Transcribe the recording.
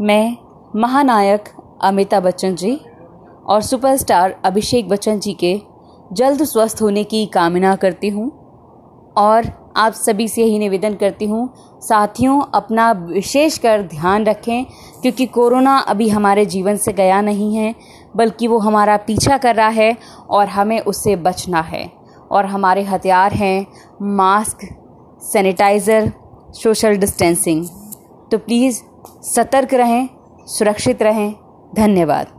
मैं महानायक अमिताभ बच्चन जी और सुपरस्टार अभिषेक बच्चन जी के जल्द स्वस्थ होने की कामना करती हूँ और आप सभी से यही निवेदन करती हूँ, साथियों, अपना विशेष कर ध्यान रखें, क्योंकि कोरोना अभी हमारे जीवन से गया नहीं है, बल्कि वो हमारा पीछा कर रहा है और हमें उससे बचना है। और हमारे हथियार हैं, मास्क, सैनिटाइज़र, सोशल डिस्टेंसिंग। तो प्लीज़ सतर्क रहें सुरक्षित रहें। धन्यवाद।